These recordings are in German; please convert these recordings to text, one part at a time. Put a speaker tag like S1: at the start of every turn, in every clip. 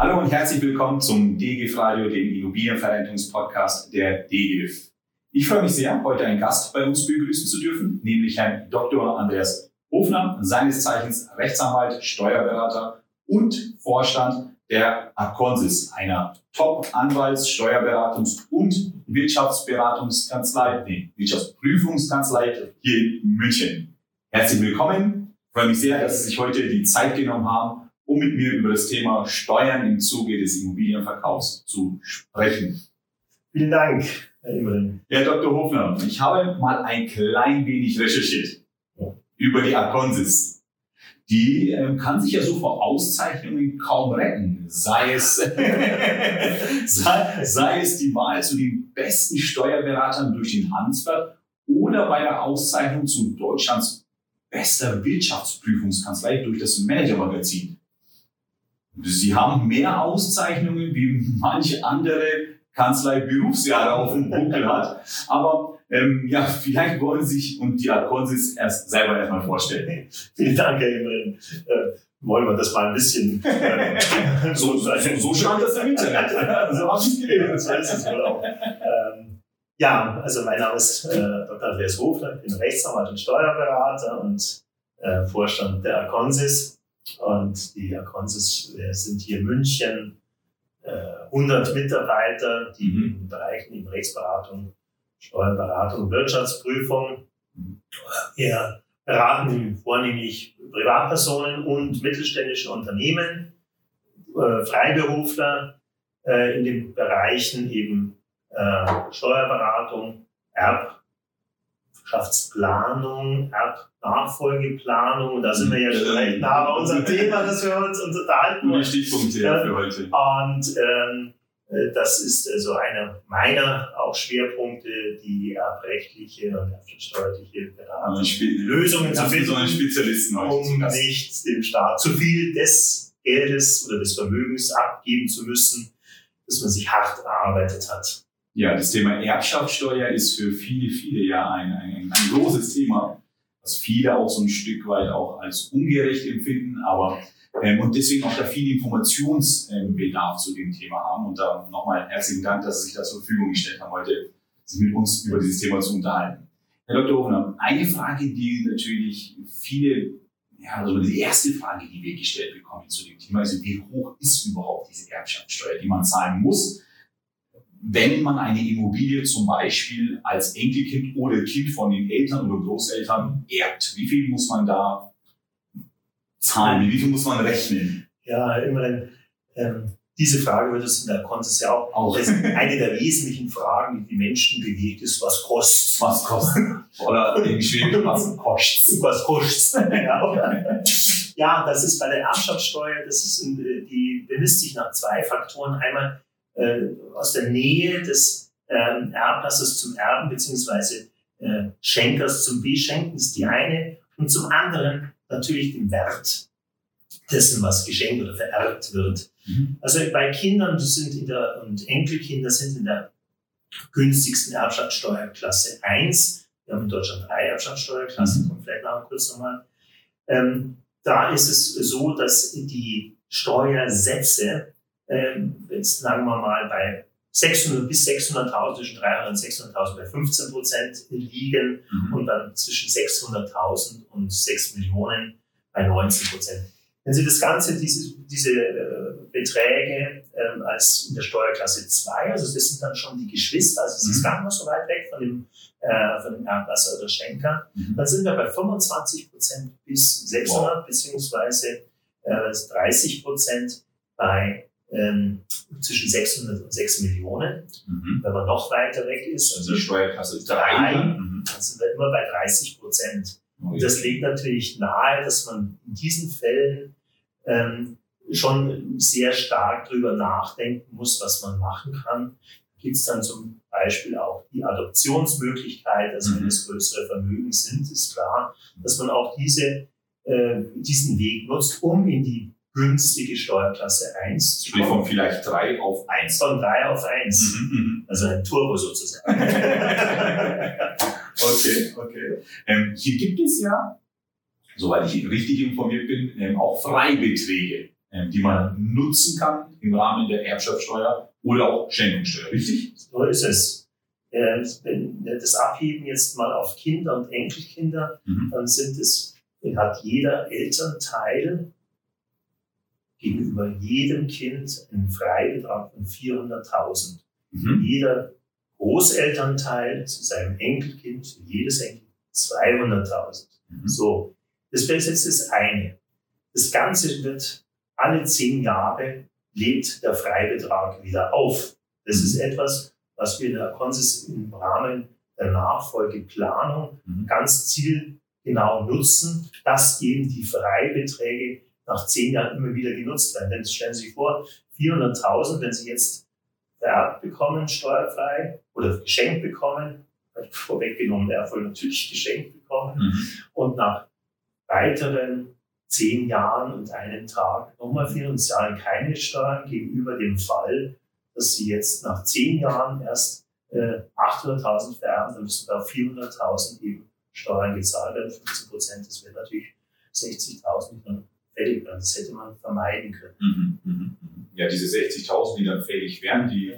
S1: Hallo und herzlich willkommen zum DGIF Radio, dem Immobilienverrentungspodcast der DGIF. Ich freue mich sehr, heute einen Gast bei uns begrüßen zu dürfen, nämlich Herrn Dr. Andreas Hofner, seines Zeichens Rechtsanwalt, Steuerberater und Vorstand der Aconsis, einer Top-Anwalts-, Steuerberatungs- und Wirtschaftsberatungskanzlei, nee, Wirtschaftsprüfungskanzlei hier in München. Herzlich willkommen. Ich freue mich sehr, dass Sie sich heute die Zeit genommen haben, um mit mir über das Thema Steuern im Zuge des Immobilienverkaufs zu sprechen.
S2: Vielen Dank, Herr Immerhin.
S1: Herr Dr. Hofner, ich habe mal ein klein wenig recherchiert über die Aconsis die ähm, kann sich ja so vor Auszeichnungen kaum retten. Sei es, sei, sei, es die Wahl zu den besten Steuerberatern durch den Handelsblatt oder bei der Auszeichnung zu Deutschlands bester Wirtschaftsprüfungskanzlei durch das Manager-Magazin. Sie haben mehr Auszeichnungen wie manche andere Kanzlei Berufsjahre auf dem Buckel hat. Aber ähm, ja, vielleicht wollen Sie sich und die Akonsis erst selber erstmal vorstellen.
S2: Vielen Dank, Herr Imren. Äh, wollen wir das mal ein bisschen äh,
S1: so, so, so stand das im Internet.
S2: so habe ich gelesen, so ist es wohl auch. Ähm, ja, also mein Name ist äh, Dr. Andreas Hofler, ich bin Rechtsanwalt und Steuerberater und äh, Vorstand der Akonsis. Und die Akonsis wir sind hier in München, äh, 100 Mitarbeiter, die mhm. in Bereichen in Rechtsberatung Steuerberatung, Wirtschaftsprüfung. Wir beraten vornehmlich Privatpersonen und mittelständische Unternehmen, äh, Freiberufler äh, in den Bereichen eben äh, Steuerberatung, Erbschaftsplanung, Erbnachfolgeplanung. Und da sind wir ja schon recht nah bei unserem Thema, das wir uns unterhalten.
S1: Die Stichpunkte ja, für heute.
S2: Und ähm, äh, das ist also einer meiner auch Schwerpunkte, die erbrechtliche und erbsteuerliche Beratung, Lösungen zu finden, um nicht dem Staat zu viel des Geldes oder des Vermögens abgeben zu müssen, das man sich hart erarbeitet hat.
S1: Ja, das Thema Erbschaftssteuer ist für viele, viele ja ein, ein, ein großes Thema, was viele auch so ein Stück weit auch als ungerecht empfinden, aber ähm, und deswegen auch da viel Informationsbedarf zu dem Thema haben. Und da nochmal herzlichen Dank, dass Sie sich da zur Verfügung gestellt haben, heute sich mit uns über dieses Thema zu unterhalten. Herr Dr. Hofner, eine Frage, die natürlich viele, ja, also die erste Frage, die wir gestellt bekommen zu dem Thema, ist, wie hoch ist überhaupt diese Erbschaftssteuer, die man zahlen muss, wenn man eine Immobilie zum Beispiel als Enkelkind oder Kind von den Eltern oder Großeltern erbt? Wie viel muss man da Zahlen? Wie viel muss man rechnen?
S2: Ja, immerhin. Ähm, diese Frage wird es in der Konzess ja auch, auch. Eine der wesentlichen Fragen, die die Menschen bewegt, ist, was kostet?
S1: Was kostet? Oder in Schwedisch, was kostet?
S2: Was kostet? ja. ja, das ist bei der Erbschaftssteuer, das ist, die bemisst sich nach zwei Faktoren. Einmal äh, aus der Nähe des ähm, Erblassers zum Erben, beziehungsweise äh, Schenkers zum Beschenken, ist die eine. Und zum anderen natürlich den Wert dessen, was geschenkt oder vererbt wird. Mhm. Also bei Kindern, die sind in der, und Enkelkinder sind in der günstigsten Erbschaftssteuerklasse 1. Wir haben in Deutschland drei Erbschaftssteuerklassen, mhm. kommt vielleicht nachher kurz nochmal. Ähm, da ist es so, dass die Steuersätze, jetzt sagen wir mal bei 600 bis 600.000, zwischen 300 und 600.000 bei 15 Prozent liegen mhm. und dann zwischen 600.000 und 6 Millionen bei 19 Prozent. Wenn Sie das Ganze, diese, diese äh, Beträge ähm, als in der Steuerklasse 2, also das sind dann schon die Geschwister, also es ist mhm. gar nicht so weit weg von dem, äh, von dem Erblasser oder Schenker, mhm. dann sind wir bei 25 Prozent bis 600 wow. beziehungsweise äh, 30 Prozent bei ähm, zwischen 600 und 6 Millionen. Mhm. Wenn man noch weiter weg ist,
S1: also Steuerklasse 3,
S2: mhm. dann sind wir immer bei 30 Prozent. Okay. Und das legt natürlich nahe, dass man in diesen Fällen ähm, schon sehr stark drüber nachdenken muss, was man machen kann. Gibt es dann zum Beispiel auch die Adoptionsmöglichkeit, also mhm. wenn es größere Vermögen sind, ist klar, dass man auch diese, äh, diesen Weg nutzt, um in die günstige Steuerklasse 1
S1: Sprich von vielleicht 3 auf 1.
S2: Von 3 auf 1. Mhm, mhm, also ein Turbo sozusagen.
S1: okay, okay. Ähm, hier gibt es ja, soweit ich richtig informiert bin, ähm, auch Freibeträge. ähm, die man nutzen kann im Rahmen der Erbschaftssteuer oder auch Schenkungssteuer, richtig?
S2: So ist es. Wenn wir das abheben jetzt mal auf Kinder und Enkelkinder,
S1: Mhm.
S2: dann sind es, hat jeder Elternteil gegenüber jedem Kind einen Freibetrag von 400.000.
S1: Mhm.
S2: Jeder Großelternteil zu seinem Enkelkind, zu jedes Enkelkind 200.000.
S1: Mhm.
S2: So, das wäre jetzt das eine. Das Ganze wird alle zehn Jahre lebt der Freibetrag wieder auf. Das ist etwas, was wir in der Konsis im Rahmen der Nachfolgeplanung
S1: Mhm.
S2: ganz zielgenau nutzen, dass eben die Freibeträge nach zehn Jahren immer wieder genutzt werden. Denn stellen Sie sich vor, 400.000, wenn Sie jetzt vererbt bekommen, steuerfrei oder geschenkt bekommen, vorweggenommen, er wohl natürlich geschenkt bekommen,
S1: Mhm.
S2: und nach weiteren zehn Jahren und einem Tag nochmal vier und zahlen keine Steuern gegenüber dem Fall, dass sie jetzt nach zehn Jahren erst äh, 800.000 vererben, dann müssen da 400.000 eben Steuern gezahlt werden, 15 Prozent, das wäre natürlich 60.000 nicht mehr fällig werden. Das hätte man vermeiden können.
S1: Mhm, mhm, mhm. Ja, diese 60.000, die dann fällig wären, die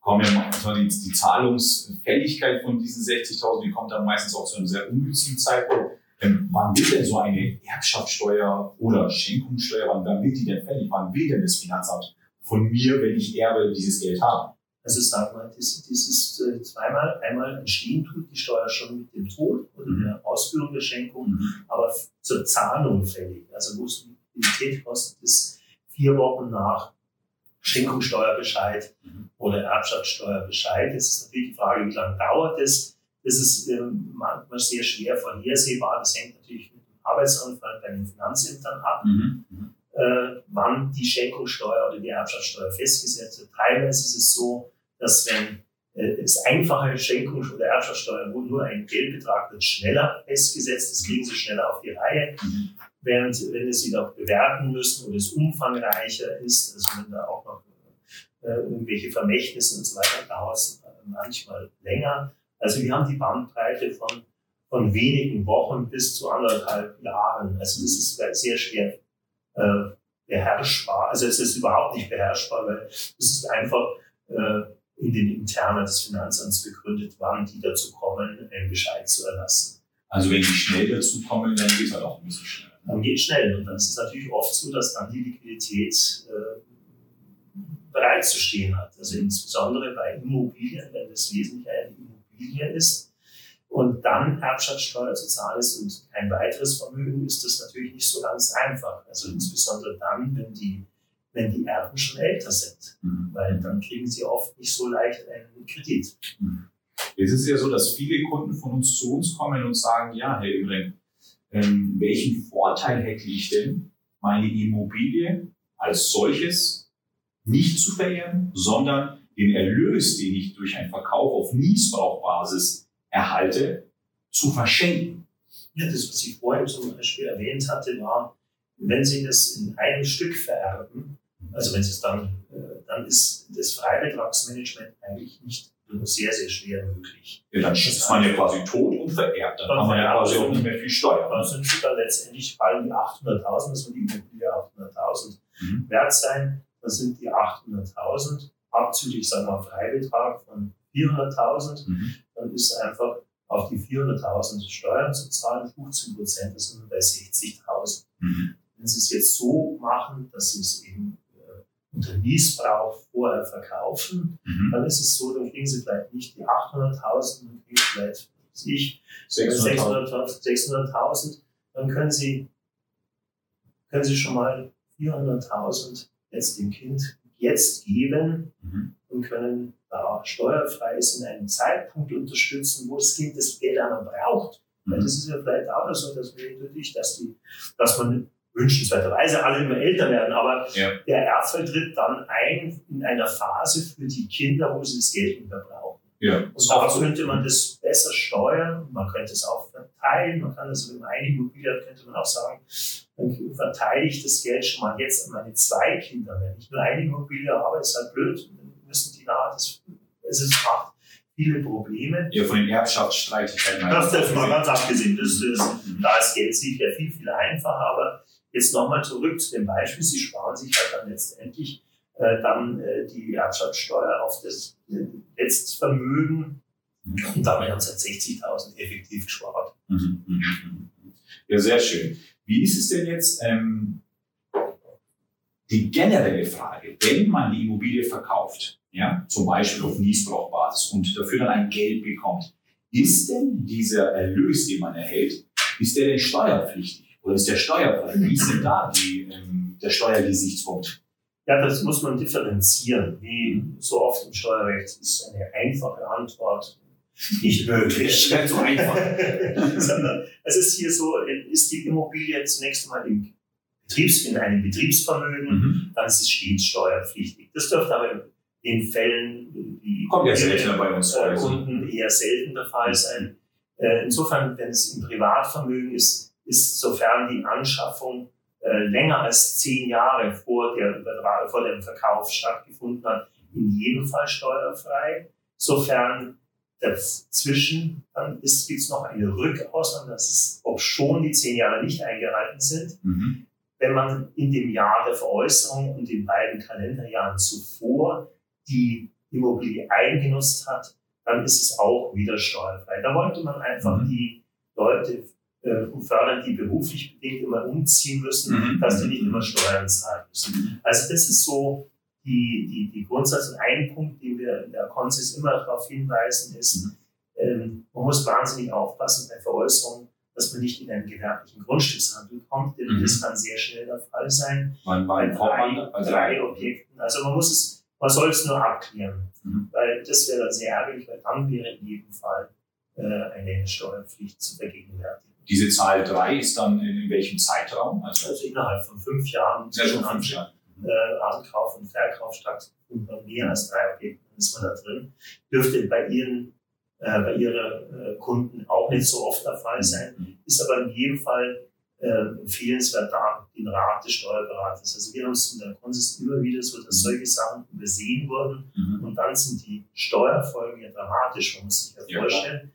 S1: kommen ja, also die, die Zahlungsfälligkeit von diesen 60.000, die kommt dann meistens auch zu einem sehr ungünstigen Zeitpunkt. Ähm, wann wird denn so eine Erbschaftssteuer oder Schenkungssteuer, wann, wann wird die denn fällig? Wann will denn das Finanzamt von mir, wenn ich erbe, dieses Geld haben?
S2: Also sagen wir, das, das ist äh, zweimal, einmal entstehen tut die Steuer schon mit dem Tod oder
S1: Mhm.
S2: der Ausführung der Schenkung,
S1: Mhm.
S2: aber zur Zahlung fällig. Also wo es Liquidität kostet, ist vier Wochen nach Schenkungssteuerbescheid
S1: Mhm.
S2: oder Erbschaftssteuerbescheid. Es ist natürlich die Frage, wie lange dauert es. Das ist ähm, manchmal sehr schwer vorhersehbar. Das hängt natürlich mit dem Arbeitsanfall bei den Finanzämtern ab
S1: Mhm. Mhm.
S2: äh, wann die Schenkungssteuer oder die Erbschaftssteuer festgesetzt wird. Teilweise ist es so, dass wenn äh, es einfache Schenkung oder Erbschaftssteuer, wo nur ein Geldbetrag wird schneller festgesetzt, das kriegen sie schneller auf die Reihe,
S1: Mhm.
S2: Während wenn sie noch bewerten müssen oder es umfangreicher ist, also wenn da auch noch äh, irgendwelche Vermächtnisse und so weiter, dauert es manchmal länger. Also wir haben die Bandbreite von, von wenigen Wochen bis zu anderthalb Jahren. Also das ist sehr schwer äh, beherrschbar. Also es ist überhaupt nicht beherrschbar, weil es ist einfach äh, in den Internen des Finanzamts begründet, wann die dazu kommen, einen Bescheid zu erlassen.
S1: Also wenn die schnell dazu kommen, dann geht es halt auch ein bisschen schneller.
S2: Dann geht schnell und dann ist es natürlich oft so, dass dann die Liquidität äh, bereit zu stehen hat. Also insbesondere bei Immobilien, wenn das wesentlich eine Immobilie ist und dann Erbschaftssteuer zu zahlen ist und kein weiteres Vermögen, ist das natürlich nicht so ganz einfach. Also insbesondere dann, wenn die, wenn die Erben schon älter sind,
S1: Mhm.
S2: weil dann kriegen sie oft nicht so leicht einen Kredit.
S1: Jetzt ist es ja so, dass viele Kunden von uns zu uns kommen und sagen, ja, Herr Imren, ähm, welchen Vorteil hätte ich denn, meine Immobilie als solches nicht zu vererben, sondern den Erlös, den ich durch einen Verkauf auf Niesbrauchbasis erhalte, zu verschenken.
S2: Ja, das, was ich vorhin zum Beispiel erwähnt hatte, war, wenn Sie das in einem Stück vererben, also wenn Sie es dann, äh, dann ist das Freibetragsmanagement eigentlich nicht sehr, sehr schwer möglich.
S1: Ja, dann ist man ja quasi tot und vererbt. Dann kann man ja quasi auch nicht mehr viel steuern.
S2: Dann sind Sie dann letztendlich fallen die 800.000, das wird die Immobilie 800.000
S1: Mhm.
S2: wert sein. Dann sind die 800.000 abzüglich, sagen wir mal, Freibetrag von 400.000.
S1: Mhm.
S2: dann ist einfach auf die 400.000 Steuern zu zahlen, 15 Prozent, das sind wir bei 60.000.
S1: Mhm.
S2: Wenn Sie es jetzt so machen, dass Sie es eben unter Niesbrauch vorher verkaufen,
S1: Mhm.
S2: dann ist es so, dann kriegen Sie vielleicht nicht die 800.000, dann kriegen Sie vielleicht, was weiß ich,
S1: 600.000.
S2: 600.000, 600.000, dann können Sie, können Sie schon mal 400.000 jetzt dem Kind jetzt geben
S1: Mhm.
S2: und können da steuerfrei ist in einem Zeitpunkt unterstützen, wo das Kind das Geld einmal braucht. Weil
S1: Mhm.
S2: das ist ja vielleicht auch so, dass wir natürlich, dass die, dass man wünschenswerterweise alle immer älter werden, aber
S1: Ja.
S2: der Erbfall tritt dann ein in einer Phase für die Kinder, wo sie das Geld nicht mehr brauchen.
S1: Ja.
S2: Und da könnte man das besser steuern, man könnte es auch verteilen, man kann also, wenn man eine Immobilie könnte man auch sagen, dann verteile ich das Geld schon mal jetzt an meine zwei Kinder. Wenn ich nur eine Immobilie habe, ist halt blöd, dann müssen die nachher, das, es ist, macht viele Probleme.
S1: Ja, von den Erbschaftsstreitigkeiten.
S2: Das ist mal ganz abgesehen, das ist,
S1: Mhm.
S2: da ist Geld sicher viel, viel einfacher, aber jetzt nochmal zurück zu dem Beispiel. Sie sparen sich halt dann letztendlich äh, dann äh, die Erbschaftssteuer auf das äh, Letztvermögen und damit haben sie halt 60.000 effektiv gespart. Mhm, mhm,
S1: mhm. Ja, sehr schön. Wie ist es denn jetzt, ähm, die generelle Frage, wenn man die Immobilie verkauft, ja, zum Beispiel auf Niesbrauchbasis und dafür dann ein Geld bekommt, ist denn dieser Erlös, den man erhält, ist der denn steuerpflichtig oder ist der steuerfrei? Wie ist denn da die, ähm, der Steuergesichtspunkt?
S2: Ja, das muss man differenzieren. Wie so oft im Steuerrecht ist eine einfache Antwort nicht möglich.
S1: Nicht so einfach.
S2: Sondern es ist hier so, ist die Immobilie zunächst einmal im Betriebs, in einem Betriebsvermögen, mhm. dann ist es stets steuerpflichtig. Das dürfte aber in Fällen,
S1: die Kommt ja seltener bei uns
S2: äh, Kunden eher selten der Fall sein. Äh, insofern, wenn es im Privatvermögen ist, ist sofern die Anschaffung äh, länger als zehn Jahre vor, der, vor dem Verkauf stattgefunden hat, in jedem Fall steuerfrei. Sofern dazwischen dann gibt es noch eine Rückausnahme, das ist, ob schon die zehn Jahre nicht eingehalten sind. Mhm. Wenn man in dem Jahr der Veräußerung und den beiden Kalenderjahren zuvor die Immobilie eingenutzt hat, dann ist es auch wieder steuerfrei. Da wollte man einfach mhm. die Leute äh, fördern, die beruflich bedingt immer umziehen müssen, mhm. dass die nicht immer Steuern zahlen müssen. Mhm. Also das ist so die, die, die Grundsatz. Und ein Punkt, den wir in der Konsis immer darauf hinweisen, ist, mhm. ähm, man muss wahnsinnig aufpassen bei Veräußerungen, dass man nicht in einen gewerblichen Grundstückshandel kommt, denn mhm. das kann sehr schnell der Fall sein.
S1: Man bei drei,
S2: bei drei Objekten. Also man muss es, man soll es nur abklären, mhm. weil das wäre dann sehr ärgerlich, weil dann wäre in jedem Fall äh, eine Steuerpflicht zu vergegenwärtigen.
S1: Diese Zahl drei ist dann in, welchem Zeitraum?
S2: Also, also innerhalb von fünf Jahren.
S1: Ja, schon fünf Jahre
S2: äh, Ankauf und Verkauf stattgefunden bei mehr als drei Objekten, ist man da drin. Dürfte bei Ihren, äh, bei Ihren äh, Kunden auch nicht so oft der Fall sein, mhm. ist aber in jedem Fall äh, empfehlenswert, da den Rat des Steuerberaters. Also wir haben es in der Konsist immer wieder so, dass mhm. solche Sachen übersehen wurden mhm. und dann sind die Steuerfolgen ja dramatisch. Man muss sich ja, ja vorstellen,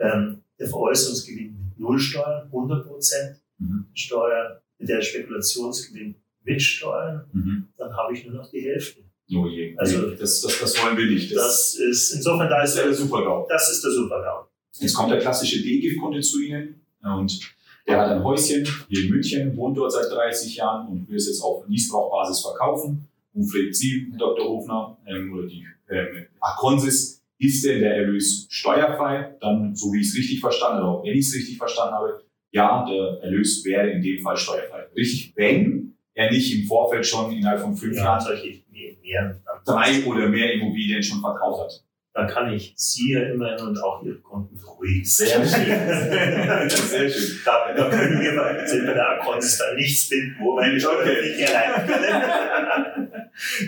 S2: ähm, der Veräußerungsgewinn mit Nullsteuern, 100 Prozent mhm. Steuer, der Spekulationsgewinn mitsteuern, mhm. dann habe ich nur noch die Hälfte.
S1: Oh je. Also das, das, das wollen wir nicht.
S2: Das, das ist insofern da ist der Supergau. Das ist der Supergau.
S1: Jetzt kommt der klassische D-Gift-Kunde zu Ihnen und der hat ein Häuschen hier in München, wohnt dort seit 30 Jahren und will es jetzt auf Niesbrauchbasis verkaufen. Und Sie, Herr Dr. Hofner, ähm, oder die ähm, Akonsis, ist denn der Erlös steuerfrei? Dann, so wie ich es richtig verstanden habe, wenn ich es richtig verstanden habe, ja, der Erlös wäre in dem Fall steuerfrei. Richtig, wenn er nicht im Vorfeld schon innerhalb von fünf ja, Jahren mehr, drei oder mehr Immobilien schon verkauft hat.
S2: Da kann ich Sie ja immerhin und auch Ihre Kunden beruhigen.
S1: Sehr schön. Sehr schön.
S2: Da, da können wir bei, sind Akkontis da nichts finden, wo wir nicht okay. allein können.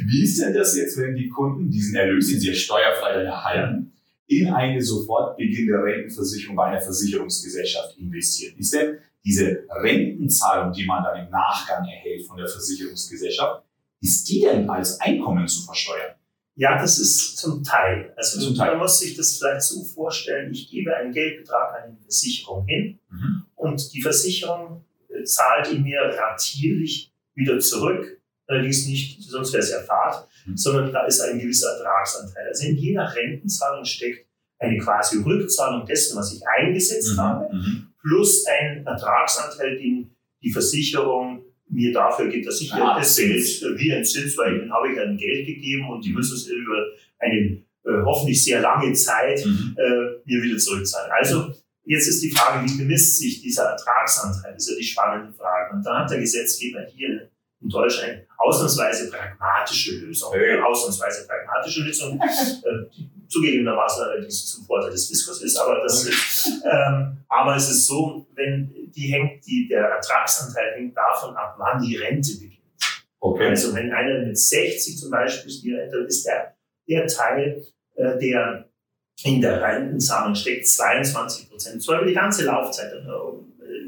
S1: Wie ist denn das jetzt, wenn die Kunden diesen Erlös, den sie ja steuerfrei erhalten, in eine sofort beginnende Rentenversicherung bei einer Versicherungsgesellschaft investieren? Ist denn diese Rentenzahlung, die man dann im Nachgang erhält von der Versicherungsgesellschaft, ist die denn als Einkommen zu versteuern?
S2: Ja, das ist zum Teil. Also zum Teil. man muss sich das vielleicht so vorstellen, ich gebe einen Geldbetrag an eine Versicherung hin mhm. und die Versicherung äh, zahlt ihn mir ratierlich wieder zurück. Allerdings nicht, sonst wäre es ja Fahrt, mhm. sondern da ist ein gewisser Ertragsanteil. Also in jeder Rentenzahlung steckt eine quasi Rückzahlung dessen, was ich eingesetzt mhm. habe, mhm plus ein Ertragsanteil, den die Versicherung mir dafür gibt, dass ich ah, das Geld wie ein Zins, weil ihnen habe ich dann Geld gegeben und die müssen es über eine äh, hoffentlich sehr lange Zeit mhm. äh, mir wieder zurückzahlen. Also jetzt ist die Frage, wie bemisst sich dieser Ertragsanteil? Das ist ja die spannende Frage. Und da hat der Gesetzgeber hier in Deutschland eine ausnahmsweise pragmatische Lösung. Eine ausnahmsweise pragmatische Lösung. Äh, zugegebenermaßen allerdings zum Vorteil des Fiskos ist, aber das ist, ähm, aber es ist so, wenn die hängt, die, der Ertragsanteil hängt davon ab, wann die Rente beginnt. Okay. Also wenn einer mit 60 zum Beispiel ist, dann ist der, der Teil, äh, der in der Rentenzahlung steckt, 22 Prozent. Zwar über die ganze Laufzeit, äh,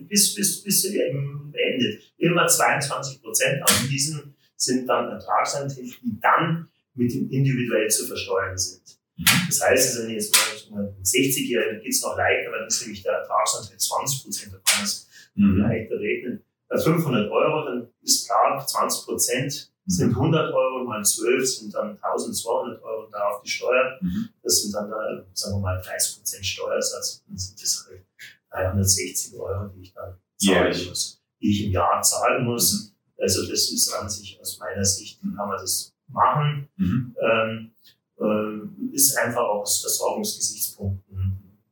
S2: bis, bis, bis sie eben endet. Immer 22 Prozent an diesen sind dann Ertragsanteile, die dann mit dem individuell zu versteuern sind. Das heißt, wenn ich jetzt mal 60-Jährigen geht es noch leicht, aber dann ist nämlich der Ertragsanteil 20 Prozent, da kann man es mhm. leichter rechnen. bei 500 Euro, dann ist klar, 20 Prozent sind 100 Euro mal 12 sind dann 1200 Euro da auf die Steuer.
S1: Mhm.
S2: Das sind dann, äh, sagen wir mal, 30 Prozent Steuersatz. Dann sind das halt 360 Euro, die ich dann zahlen
S1: Jährlich.
S2: muss, die ich im Jahr zahlen muss. Also das ist an sich aus meiner Sicht, kann man das machen.
S1: Mhm.
S2: Ähm, ähm, ist einfach auch aus Versorgungsgesichtspunkten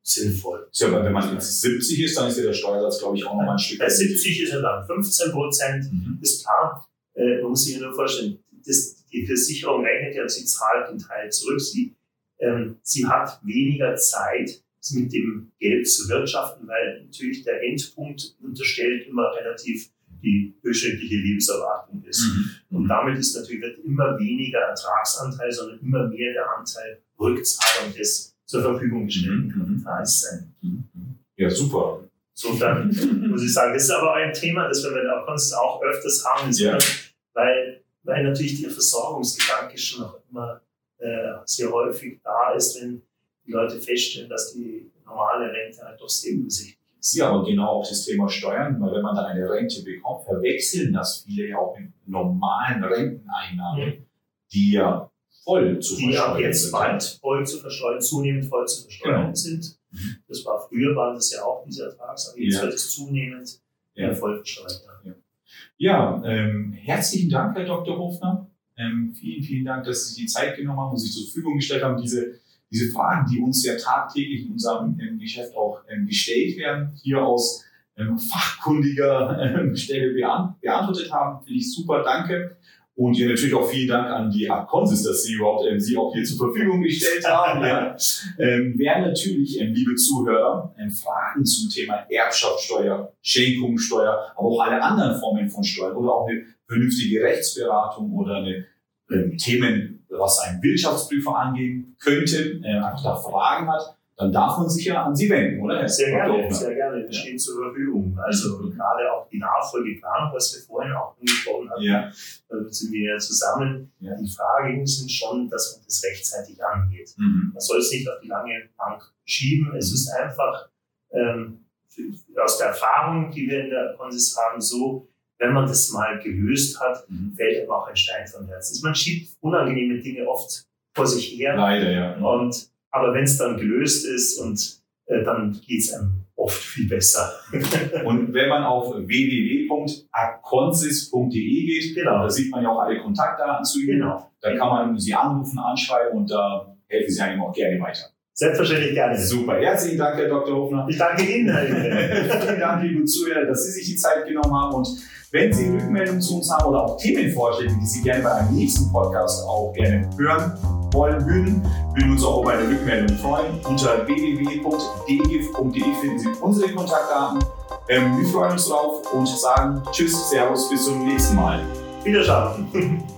S2: sinnvoll.
S1: Ja, aber wenn man jetzt 70 ist, dann ist ja der Steuersatz, glaube ich, auch nochmal ein Stück.
S2: Bei 70 ist er dann 15 Prozent.
S1: Mhm.
S2: ist klar, äh, man muss sich nur vorstellen, das, die Versicherung rechnet ja sie zahlt den Teil zurück. Sie, ähm, sie hat weniger Zeit, mit dem Geld zu wirtschaften, weil natürlich der Endpunkt unterstellt immer relativ die durchschnittliche Lebenserwartung ist.
S1: Mhm.
S2: Und damit ist natürlich wird immer weniger Ertragsanteil, sondern immer mehr der Anteil Rückzahlung des zur Verfügung gestellten
S1: Mhm.
S2: Kapitals sein.
S1: Mhm. Ja, super.
S2: Insofern muss ich sagen, das ist aber ein Thema, das wir bei der Konst auch öfters haben,
S1: Ja.
S2: weil, weil natürlich der Versorgungsgedanke schon noch immer äh, sehr häufig da ist, wenn die Leute feststellen, dass die Sehr übersichtlich ist.
S1: Ja, aber genau auch das Thema Steuern, weil wenn man dann eine Rente bekommt, verwechseln das viele ja auch mit normalen Renteneinnahmen,
S2: Mhm.
S1: die ja voll zu
S2: die
S1: versteuern
S2: jetzt
S1: sind.
S2: bald voll zu versteuern, zunehmend voll zu versteuern
S1: Genau.
S2: sind.
S1: Mhm.
S2: Das war früher, waren das ja auch diese Ertragsabgaben, jetzt
S1: Ja.
S2: wird es zunehmend
S1: Ja.
S2: äh, voll versteuert. Ja.
S1: Ja, ähm, herzlichen Dank, Herr Dr. Hofner. Ähm, vielen, vielen Dank, dass Sie sich die Zeit genommen haben und sich zur Verfügung gestellt haben, diese, diese Fragen, die uns ja tagtäglich in unserem ähm, Geschäft auch ähm, gestellt werden, hier aus ähm, fachkundiger Stelle beant beantwortet haben. Finde ich super, danke. Und ja, natürlich auch vielen Dank an die Abconsis, dass Sie überhaupt ähm, Sie auch hier zur Verfügung gestellt haben. ja. ähm, wer natürlich, ähm, liebe Zuhörer, ähm, Fragen zum Thema Erbschaftssteuer, Schenkungssteuer, aber auch alle anderen Formen von Steuern oder auch eine vernünftige Rechtsberatung oder eine ähm, Themen, was ein Wirtschaftsprüfer angehen könnte, äh, einfach da Fragen hat, dann darf man sich ja an Sie wenden, oder? Herr
S2: Sehr
S1: Dr.
S2: gerne, sehr gerne. Wir stehen zur Verfügung. Also
S1: Mhm.
S2: gerade auch die Nachfolgeplanung, was wir vorhin auch angesprochen hatten,
S1: Ja,
S2: da sind wir ja zusammen.
S1: Ja.
S2: Die Fragen sind schon, dass man das rechtzeitig angeht.
S1: mhm.
S2: Man soll es nicht auf die lange Bank schieben. Es ist einfach ähm, aus der Erfahrung, die wir in der Konsis haben, so, wenn man das mal gelöst hat,
S1: Mhm.
S2: fällt einem auch ein Stein vom Herzen. Man schiebt unangenehme Dinge oft vor sich her.
S1: leider, ja.
S2: Und, aber wenn es dann gelöst ist und äh, dann geht es einem oft viel besser.
S1: Und wenn man auf www.aconsis.de geht,
S2: Genau.
S1: da sieht man ja auch alle Kontaktdaten zu Ihnen.
S2: genau.
S1: Da kann man Sie anrufen, anschreiben und da helfen Sie einem auch gerne weiter.
S2: Selbstverständlich gerne.
S1: Super, herzlichen Dank, Herr Dr. Hofner.
S2: Ich danke Ihnen, Herr.
S1: Vielen Dank, liebe Zuhörer, dass Sie sich die Zeit genommen haben. Und wenn Sie Rückmeldungen zu uns haben oder auch Themenvorschläge, die Sie gerne bei einem nächsten Podcast auch gerne hören wollen würden, würden wir uns auch über eine Rückmeldung freuen. Unter www.dgif.de finden Sie unsere Kontaktdaten. Ähm, wir freuen uns drauf und sagen Tschüss, Servus, bis zum nächsten Mal.
S2: Wiederschauen.